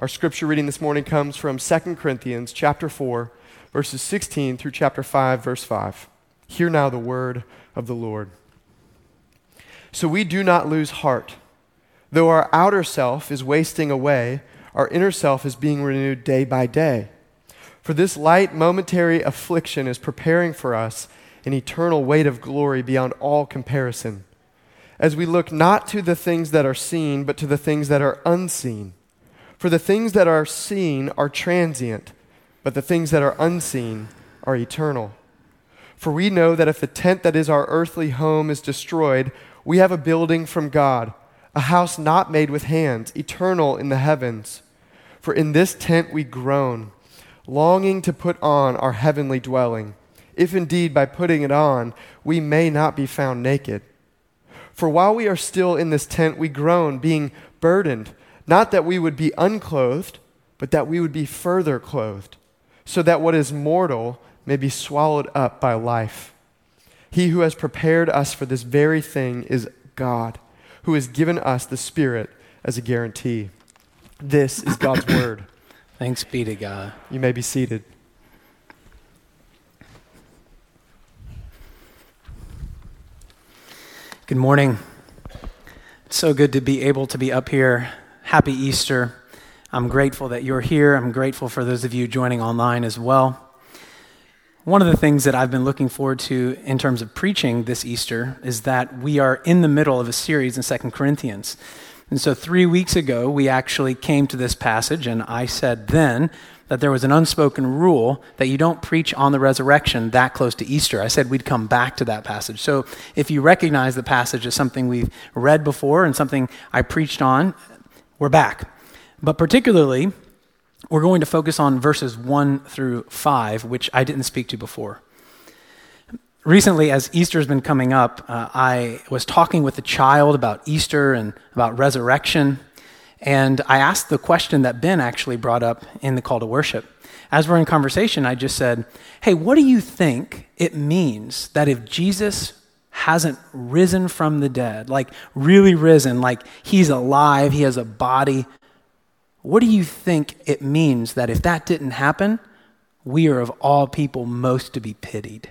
Our scripture reading this morning comes from 2 Corinthians chapter 4, verses 16 through chapter 5, verse 5. Hear now the word of the Lord. So we do not lose heart. Though our outer self is wasting away, our inner self is being renewed day by day. For this light momentary affliction is preparing for us an eternal weight of glory beyond all comparison. As we look not to the things that are seen, but to the things that are unseen. For the things that are seen are transient, but the things that are unseen are eternal. For we know that if the tent that is our earthly home is destroyed, we have a building from God, a house not made with hands, eternal in the heavens. For in this tent we groan, longing to put on our heavenly dwelling, if indeed by putting it on we may not be found naked. For while we are still in this tent, we groan, being burdened, not that we would be unclothed, but that we would be further clothed, so that what is mortal may be swallowed up by life. He who has prepared us for this very thing is God, who has given us the Spirit as a guarantee. This is God's word. Thanks be to God. You may be seated. Good morning. It's so good to be able to be up here. Happy Easter. I'm grateful that you're here. I'm grateful for those of you joining online as well. One of the things that I've been looking forward to in terms of preaching this Easter is that we are in the middle of a series in Second Corinthians. And so, three weeks ago, we actually came to this passage, and I said then that there was an unspoken rule that you don't preach on the resurrection that close to Easter. I said we'd come back to that passage. So, if you recognize the passage as something we've read before and something I preached on, we're back. But particularly, we're going to focus on verses 1 through 5, which I didn't speak to before. Recently, as Easter's been coming up, uh, I was talking with a child about Easter and about resurrection, and I asked the question that Ben actually brought up in the call to worship. As we're in conversation, I just said, Hey, what do you think it means that if Jesus hasn't risen from the dead, like really risen, like he's alive, he has a body, what do you think it means that if that didn't happen, we are of all people most to be pitied?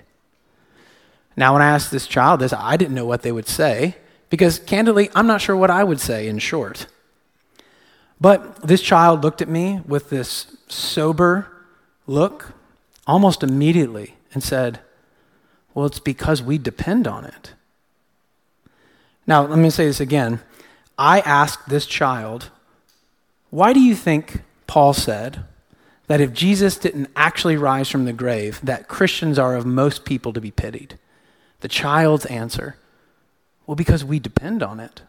Now, when I asked this child this, I didn't know what they would say because, candidly, I'm not sure what I would say in short. But this child looked at me with this sober look almost immediately and said, Well, it's because we depend on it. Now, let me say this again. I asked this child why do you think Paul said that if Jesus didn't actually rise from the grave, that Christians are of most people to be pitied? The child's answer, well, because we depend on it.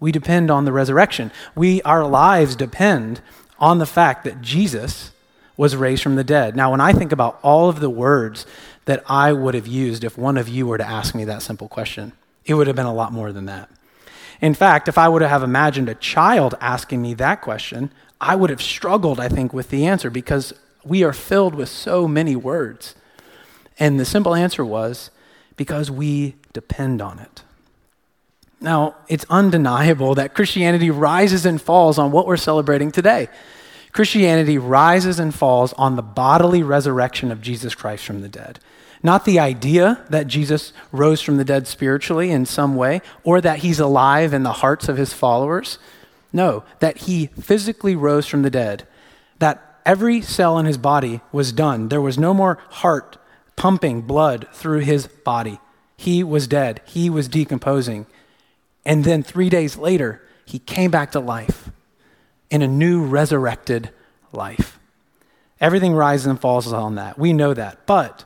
We depend on the resurrection. We, our lives depend on the fact that Jesus was raised from the dead. Now, when I think about all of the words that I would have used if one of you were to ask me that simple question, it would have been a lot more than that. In fact, if I would have imagined a child asking me that question, I would have struggled, I think, with the answer because we are filled with so many words. And the simple answer was because we depend on it. Now, it's undeniable that Christianity rises and falls on what we're celebrating today. Christianity rises and falls on the bodily resurrection of Jesus Christ from the dead. Not the idea that Jesus rose from the dead spiritually in some way, or that he's alive in the hearts of his followers. No, that he physically rose from the dead, that every cell in his body was done. There was no more heart pumping blood through his body. He was dead, he was decomposing. And then three days later, he came back to life in a new resurrected life. Everything rises and falls on that. We know that. But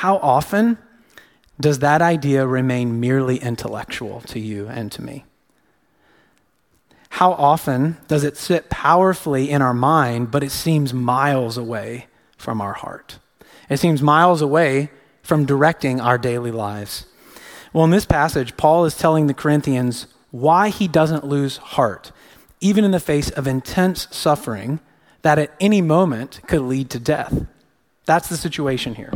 how often does that idea remain merely intellectual to you and to me? How often does it sit powerfully in our mind, but it seems miles away from our heart? It seems miles away from directing our daily lives. Well, in this passage, Paul is telling the Corinthians why he doesn't lose heart, even in the face of intense suffering that at any moment could lead to death. That's the situation here.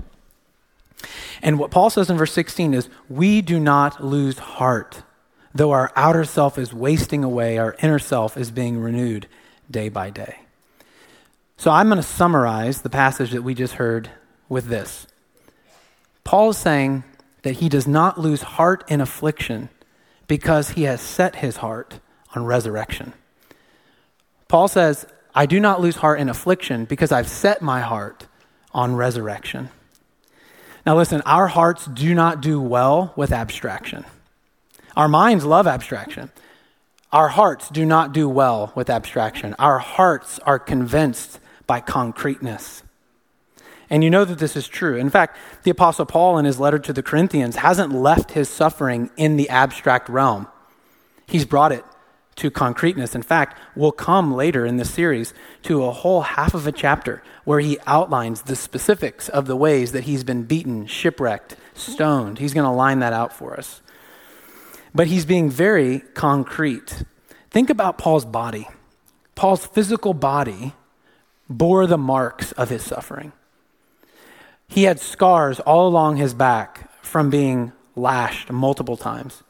And what Paul says in verse 16 is, We do not lose heart. Though our outer self is wasting away, our inner self is being renewed day by day. So I'm going to summarize the passage that we just heard with this. Paul is saying that he does not lose heart in affliction because he has set his heart on resurrection. Paul says, I do not lose heart in affliction because I've set my heart on resurrection. Now, listen, our hearts do not do well with abstraction. Our minds love abstraction. Our hearts do not do well with abstraction. Our hearts are convinced by concreteness. And you know that this is true. In fact, the Apostle Paul, in his letter to the Corinthians, hasn't left his suffering in the abstract realm. He's brought it to concreteness. In fact, we'll come later in this series to a whole half of a chapter where he outlines the specifics of the ways that he's been beaten, shipwrecked, stoned. He's going to line that out for us. But he's being very concrete. Think about Paul's body. Paul's physical body bore the marks of his suffering. He had scars all along his back from being lashed multiple times.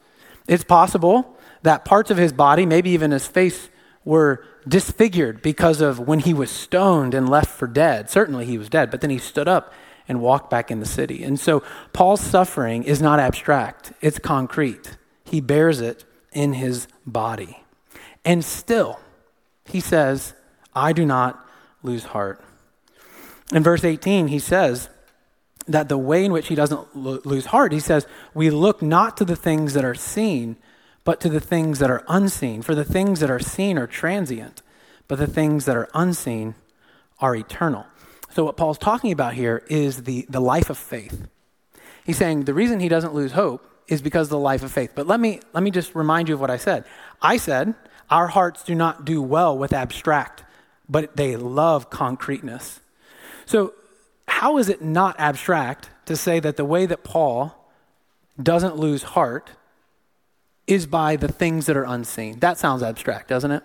It's possible that parts of his body, maybe even his face, were disfigured because of when he was stoned and left for dead. Certainly he was dead, but then he stood up and walked back in the city. And so Paul's suffering is not abstract, it's concrete. He bears it in his body. And still, he says, I do not lose heart. In verse 18, he says that the way in which he doesn't lo- lose heart, he says, We look not to the things that are seen, but to the things that are unseen. For the things that are seen are transient, but the things that are unseen are eternal. So, what Paul's talking about here is the, the life of faith. He's saying the reason he doesn't lose hope is because of the life of faith. But let me, let me just remind you of what I said. I said, Our hearts do not do well with abstract but they love concreteness. So, how is it not abstract to say that the way that Paul doesn't lose heart is by the things that are unseen? That sounds abstract, doesn't it?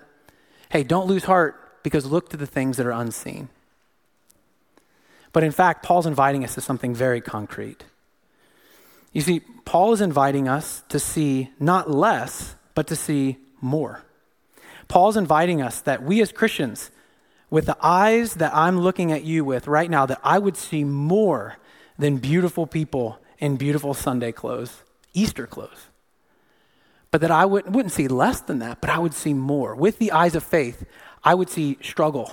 Hey, don't lose heart because look to the things that are unseen. But in fact, Paul's inviting us to something very concrete. You see, Paul is inviting us to see not less, but to see more. Paul's inviting us that we as Christians with the eyes that I'm looking at you with right now, that I would see more than beautiful people in beautiful Sunday clothes, Easter clothes. But that I would, wouldn't see less than that, but I would see more. With the eyes of faith, I would see struggle,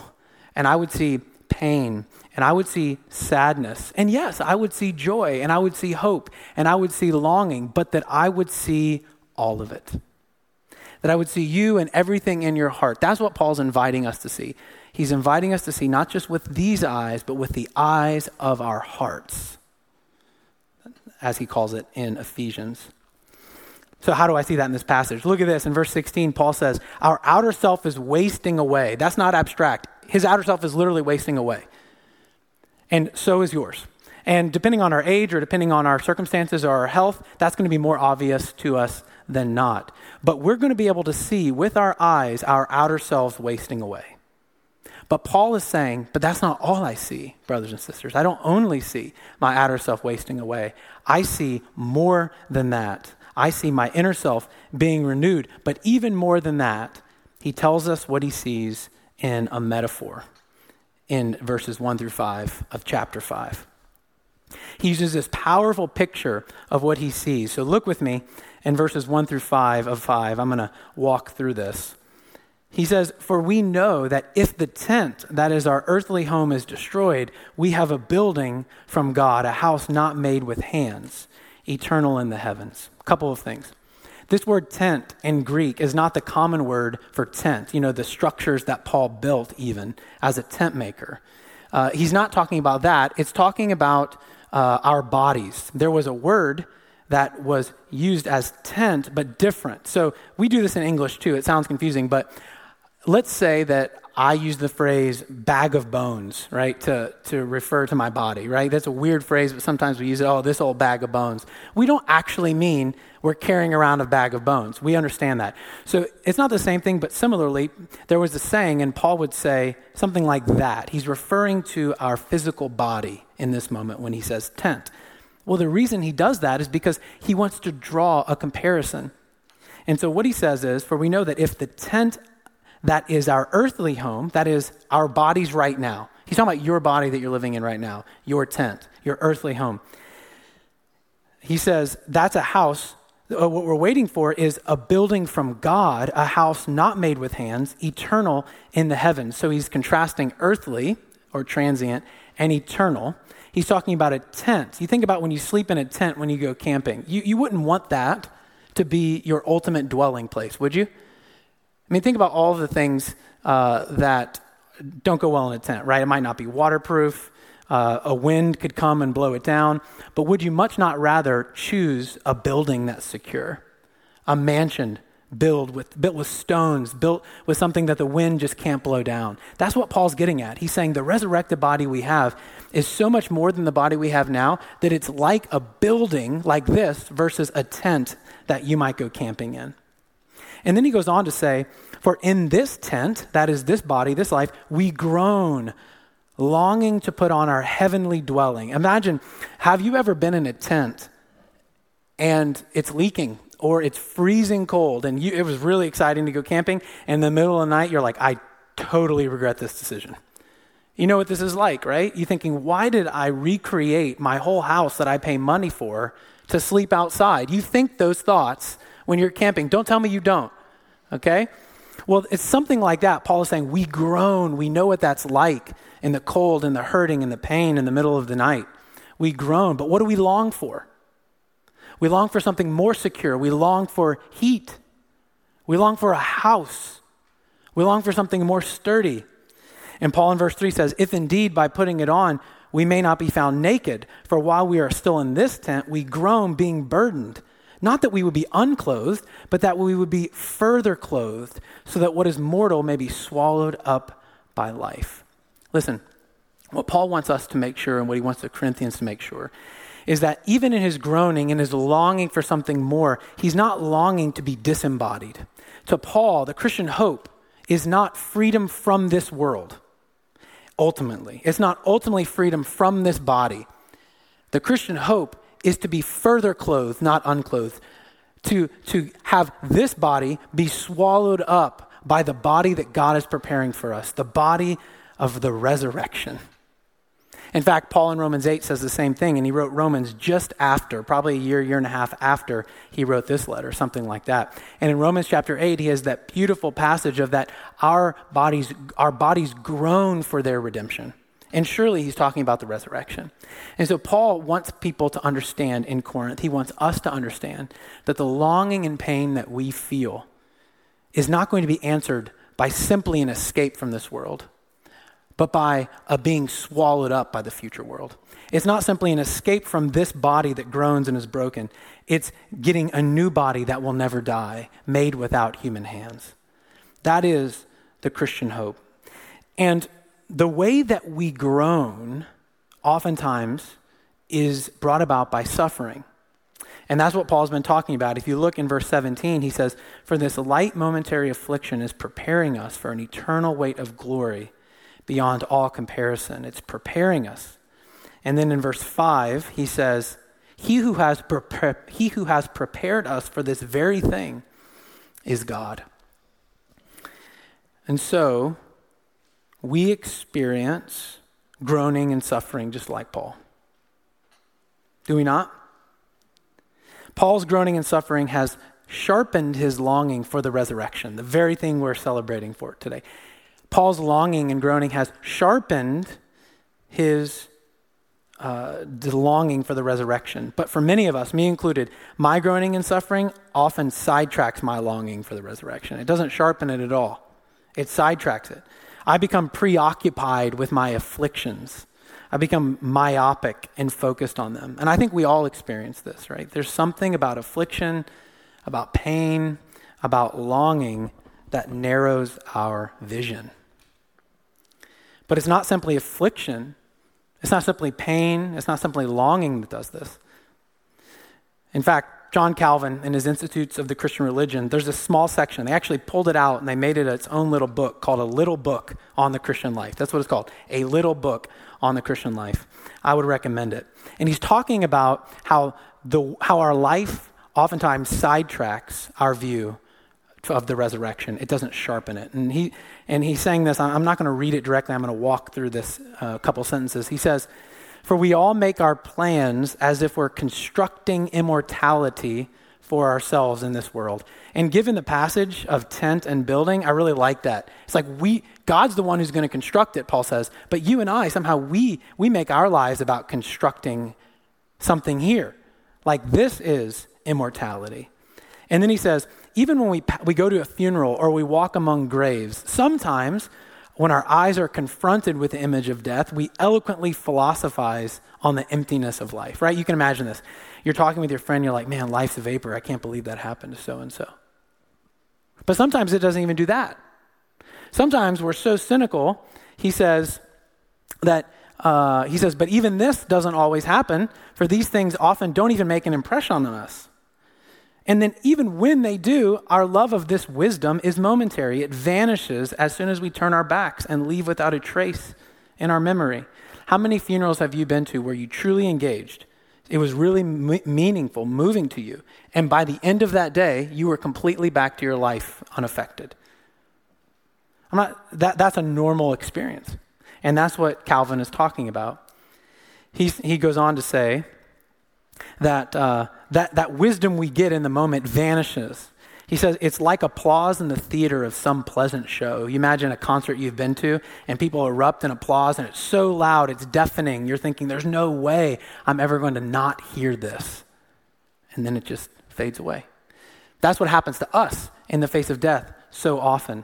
and I would see pain, and I would see sadness. And yes, I would see joy, and I would see hope, and I would see longing, but that I would see all of it. That I would see you and everything in your heart. That's what Paul's inviting us to see. He's inviting us to see not just with these eyes, but with the eyes of our hearts, as he calls it in Ephesians. So, how do I see that in this passage? Look at this. In verse 16, Paul says, Our outer self is wasting away. That's not abstract. His outer self is literally wasting away. And so is yours. And depending on our age or depending on our circumstances or our health, that's going to be more obvious to us than not. But we're going to be able to see with our eyes our outer selves wasting away. But Paul is saying, but that's not all I see, brothers and sisters. I don't only see my outer self wasting away, I see more than that. I see my inner self being renewed. But even more than that, he tells us what he sees in a metaphor in verses 1 through 5 of chapter 5. He uses this powerful picture of what he sees. So look with me in verses 1 through 5 of 5. I'm going to walk through this. He says, For we know that if the tent, that is our earthly home, is destroyed, we have a building from God, a house not made with hands, eternal in the heavens. A couple of things. This word tent in Greek is not the common word for tent, you know, the structures that Paul built even as a tent maker. Uh, he's not talking about that. It's talking about uh, our bodies. There was a word that was used as tent, but different. So we do this in English too. It sounds confusing, but let's say that I use the phrase bag of bones, right, to, to refer to my body, right? That's a weird phrase, but sometimes we use it, oh, this old bag of bones. We don't actually mean we're carrying around a bag of bones. We understand that. So it's not the same thing, but similarly, there was a saying, and Paul would say something like that. He's referring to our physical body in this moment when he says tent. Well, the reason he does that is because he wants to draw a comparison. And so what he says is, for we know that if the tent that is our earthly home, that is our bodies right now. He's talking about your body that you're living in right now, your tent, your earthly home. He says that's a house. Uh, what we're waiting for is a building from God, a house not made with hands, eternal in the heavens. So he's contrasting earthly or transient and eternal. He's talking about a tent. You think about when you sleep in a tent when you go camping. You, you wouldn't want that to be your ultimate dwelling place, would you? I mean, think about all the things uh, that don't go well in a tent, right? It might not be waterproof. Uh, a wind could come and blow it down. But would you much not rather choose a building that's secure, a mansion built with, built with stones, built with something that the wind just can't blow down? That's what Paul's getting at. He's saying the resurrected body we have is so much more than the body we have now that it's like a building like this versus a tent that you might go camping in. And then he goes on to say, For in this tent, that is this body, this life, we groan, longing to put on our heavenly dwelling. Imagine, have you ever been in a tent and it's leaking or it's freezing cold and you, it was really exciting to go camping, and in the middle of the night, you're like, I totally regret this decision. You know what this is like, right? You're thinking, why did I recreate my whole house that I pay money for to sleep outside? You think those thoughts when you're camping. Don't tell me you don't, okay? Well, it's something like that. Paul is saying, we groan. We know what that's like in the cold and the hurting and the pain in the middle of the night. We groan, but what do we long for? We long for something more secure. We long for heat. We long for a house. We long for something more sturdy. And Paul in verse 3 says, If indeed by putting it on we may not be found naked, for while we are still in this tent, we groan being burdened. Not that we would be unclothed, but that we would be further clothed, so that what is mortal may be swallowed up by life. Listen, what Paul wants us to make sure and what he wants the Corinthians to make sure is that even in his groaning and his longing for something more, he's not longing to be disembodied. To Paul, the Christian hope is not freedom from this world ultimately. It's not ultimately freedom from this body. The Christian hope is to be further clothed, not unclothed, to, to have this body be swallowed up by the body that God is preparing for us, the body of the resurrection. In fact, Paul in Romans 8 says the same thing, and he wrote Romans just after, probably a year, year and a half after he wrote this letter, something like that. And in Romans chapter 8, he has that beautiful passage of that our bodies, our bodies groan for their redemption. And surely he's talking about the resurrection. And so Paul wants people to understand in Corinth, he wants us to understand that the longing and pain that we feel is not going to be answered by simply an escape from this world but by a being swallowed up by the future world. It's not simply an escape from this body that groans and is broken, it's getting a new body that will never die, made without human hands. That is the Christian hope. And the way that we groan, oftentimes, is brought about by suffering. And that's what Paul's been talking about. If you look in verse 17, he says, For this light momentary affliction is preparing us for an eternal weight of glory beyond all comparison. It's preparing us. And then in verse 5, he says, he who, has prepar- he who has prepared us for this very thing is God. And so, we experience groaning and suffering just like Paul. Do we not? Paul's groaning and suffering has sharpened his longing for the resurrection, the very thing we're celebrating for today. Paul's longing and groaning has sharpened his uh, longing for the resurrection. But for many of us, me included, my groaning and suffering often sidetracks my longing for the resurrection. It doesn't sharpen it at all, it sidetracks it. I become preoccupied with my afflictions. I become myopic and focused on them. And I think we all experience this, right? There's something about affliction, about pain, about longing that narrows our vision. But it's not simply affliction, it's not simply pain, it's not simply longing that does this. In fact, John Calvin, in his Institutes of the Christian Religion, there's a small section. They actually pulled it out and they made it its own little book called A Little Book on the Christian Life. That's what it's called, A Little Book on the Christian Life. I would recommend it. And he's talking about how, the, how our life oftentimes sidetracks our view of the resurrection. It doesn't sharpen it. And, he, and he's saying this, I'm not going to read it directly, I'm going to walk through this uh, couple sentences. He says, For we all make our plans as if we're constructing immortality for ourselves in this world. And given the passage of tent and building, I really like that. It's like we God's the one who's going to construct it, Paul says, but you and I somehow we we make our lives about constructing something here. Like this is immortality. And then he says, even when we, we go to a funeral or we walk among graves, sometimes when our eyes are confronted with the image of death, we eloquently philosophize on the emptiness of life, right? You can imagine this. You're talking with your friend, you're like, man, life's a vapor. I can't believe that happened to so and so. But sometimes it doesn't even do that. Sometimes we're so cynical, he says, that uh, he says, but even this doesn't always happen, for these things often don't even make an impression on us. And then, even when they do, our love of this wisdom is momentary. It vanishes as soon as we turn our backs and leave without a trace in our memory. How many funerals have you been to where you truly engaged? It was really m- meaningful, moving to you. And by the end of that day, you were completely back to your life unaffected. I'm not, that, that's a normal experience. And that's what Calvin is talking about. He's, he goes on to say that, uh, that that wisdom we get in the moment vanishes. He says it's like applause in the theater of some pleasant show. You imagine a concert you've been to and people erupt in applause and it's so loud, it's deafening. You're thinking, there's no way I'm ever going to not hear this. And then it just fades away. That's what happens to us in the face of death so often.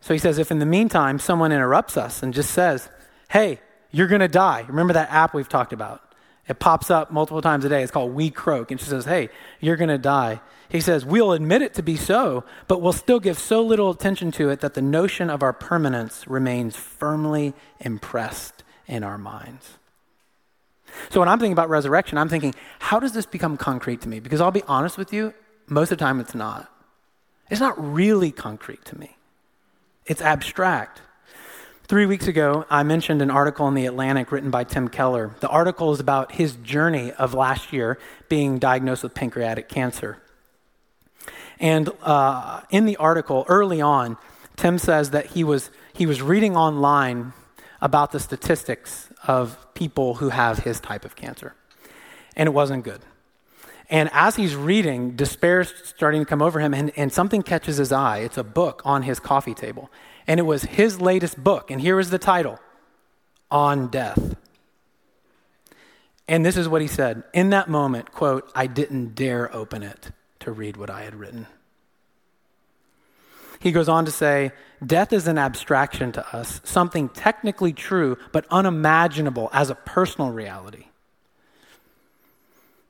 So he says, if in the meantime someone interrupts us and just says, hey, you're going to die. Remember that app we've talked about? It pops up multiple times a day. It's called We Croak. And she says, hey, you're going to die. He says, we'll admit it to be so, but we'll still give so little attention to it that the notion of our permanence remains firmly impressed in our minds. So when I'm thinking about resurrection, I'm thinking, how does this become concrete to me? Because I'll be honest with you, most of the time it's not. It's not really concrete to me. It's abstract. Three weeks ago, I mentioned an article in The Atlantic written by Tim Keller. The article is about his journey of last year being diagnosed with pancreatic cancer. And uh, in the article, early on, Tim says that he was, he was reading online about the statistics of people who have his type of cancer. And it wasn't good. And as he's reading, despair's starting to come over him, and, and something catches his eye. It's a book on his coffee table. And it was his latest book. And here is the title On Death. And this is what he said. In that moment, quote, I didn't dare open it to read what I had written. He goes on to say, Death is an abstraction to us, something technically true, but unimaginable as a personal reality.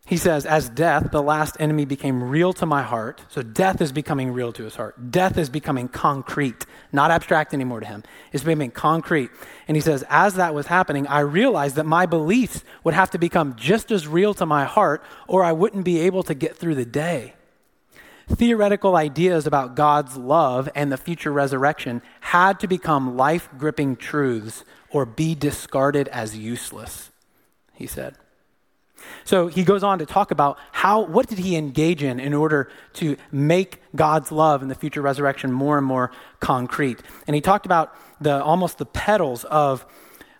He says, As death, the last enemy, became real to my heart, so death is becoming real to his heart. Death is becoming concrete, not abstract anymore to him. It's becoming concrete. And he says, As that was happening, I realized that my beliefs would have to become just as real to my heart, or I wouldn't be able to get through the day. Theoretical ideas about God's love and the future resurrection had to become life gripping truths or be discarded as useless, he said. So he goes on to talk about how, what did he engage in in order to make God's love and the future resurrection more and more concrete. And he talked about the, almost the pedals of,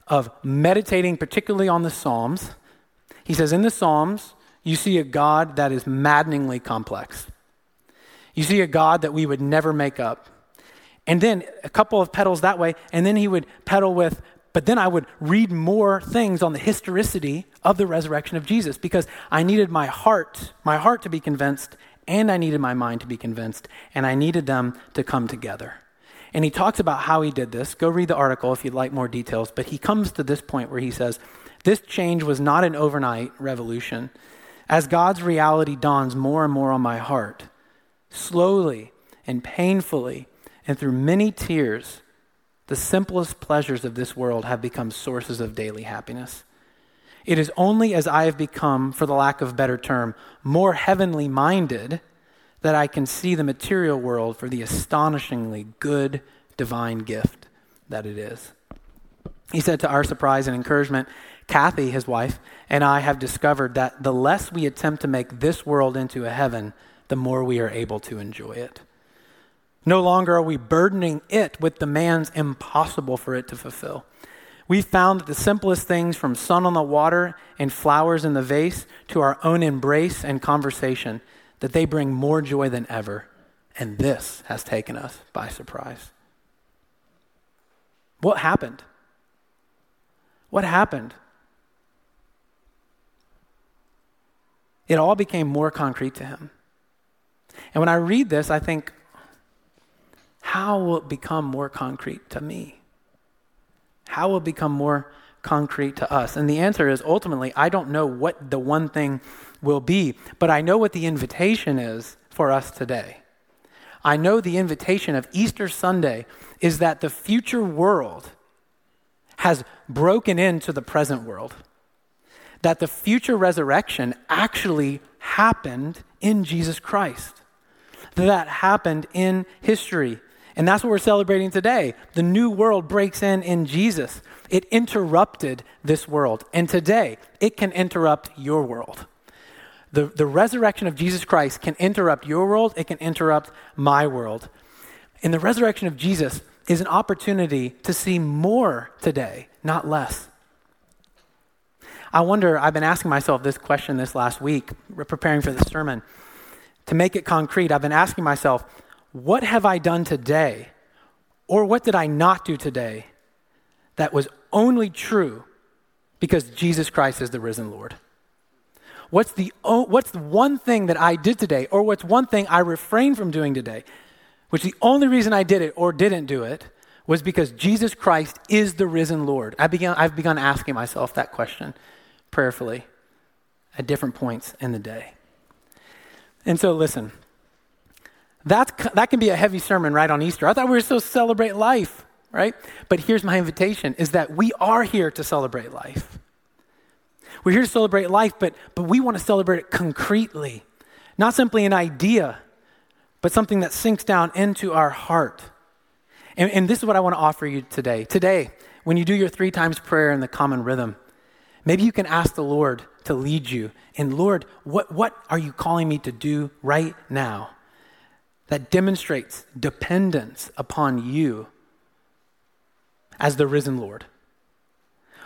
of meditating, particularly on the Psalms. He says, in the Psalms, you see a God that is maddeningly complex. You see a God that we would never make up. And then a couple of pedals that way, and then he would pedal with but then I would read more things on the historicity of the resurrection of Jesus because I needed my heart, my heart to be convinced, and I needed my mind to be convinced, and I needed them to come together. And he talks about how he did this. Go read the article if you'd like more details. But he comes to this point where he says, This change was not an overnight revolution. As God's reality dawns more and more on my heart, slowly and painfully, and through many tears, the simplest pleasures of this world have become sources of daily happiness. It is only as I have become, for the lack of a better term, more heavenly minded that I can see the material world for the astonishingly good divine gift that it is. He said to our surprise and encouragement, Kathy, his wife, and I have discovered that the less we attempt to make this world into a heaven, the more we are able to enjoy it. No longer are we burdening it with demands impossible for it to fulfill. We found that the simplest things from sun on the water and flowers in the vase to our own embrace and conversation that they bring more joy than ever. And this has taken us by surprise. What happened? What happened? It all became more concrete to him. And when I read this, I think, how will it become more concrete to me? How will it become more concrete to us? And the answer is ultimately, I don't know what the one thing will be, but I know what the invitation is for us today. I know the invitation of Easter Sunday is that the future world has broken into the present world. That the future resurrection actually happened in Jesus Christ. That happened in history. And that's what we're celebrating today. The new world breaks in in Jesus. It interrupted this world. And today, it can interrupt your world. The, the resurrection of Jesus Christ can interrupt your world, it can interrupt my world. And the resurrection of Jesus is an opportunity to see more today, not less. I wonder, I've been asking myself this question this last week, preparing for this sermon. To make it concrete, I've been asking myself, what have I done today, or what did I not do today that was only true because Jesus Christ is the risen Lord? What's the, what's the one thing that I did today, or what's one thing I refrained from doing today, which the only reason I did it or didn't do it was because Jesus Christ is the risen Lord? I began, I've begun asking myself that question prayerfully at different points in the day. And so, listen, that's, that can be a heavy sermon right on Easter. I thought we were supposed to celebrate life, right? But here's my invitation is that we are here to celebrate life. We're here to celebrate life, but, but we want to celebrate it concretely, not simply an idea, but something that sinks down into our heart. And, and this is what I want to offer you today. Today, when you do your three times prayer in the common rhythm, maybe you can ask the Lord to lead you. And Lord, what, what are you calling me to do right now that demonstrates dependence upon you as the risen Lord?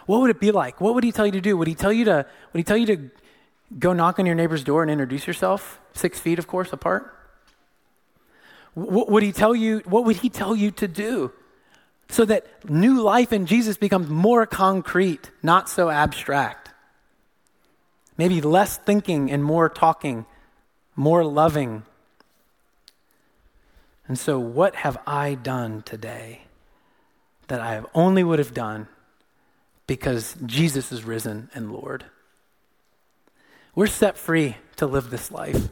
what would it be like? What would he tell you to do? Would he tell you to, would he tell you to go knock on your neighbor's door and introduce yourself? Six feet, of course, apart? What would he tell you, what would he tell you to do? So that new life in Jesus becomes more concrete, not so abstract. Maybe less thinking and more talking, more loving. And so, what have I done today that I only would have done because Jesus is risen and Lord. We're set free to live this life.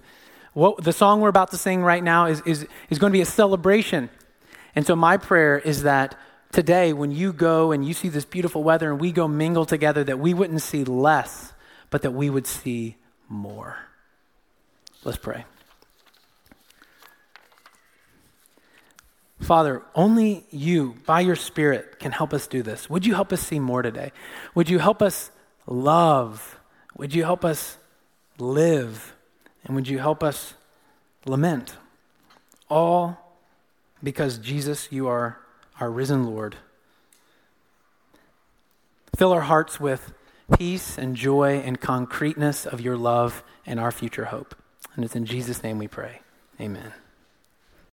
What, the song we're about to sing right now is, is, is going to be a celebration. And so, my prayer is that today, when you go and you see this beautiful weather and we go mingle together, that we wouldn't see less, but that we would see more. Let's pray. Father, only you, by your Spirit, can help us do this. Would you help us see more today? Would you help us love? Would you help us live? And would you help us lament? All because, Jesus, you are our risen Lord. Fill our hearts with peace and joy and concreteness of your love and our future hope. And it's in Jesus' name we pray. Amen.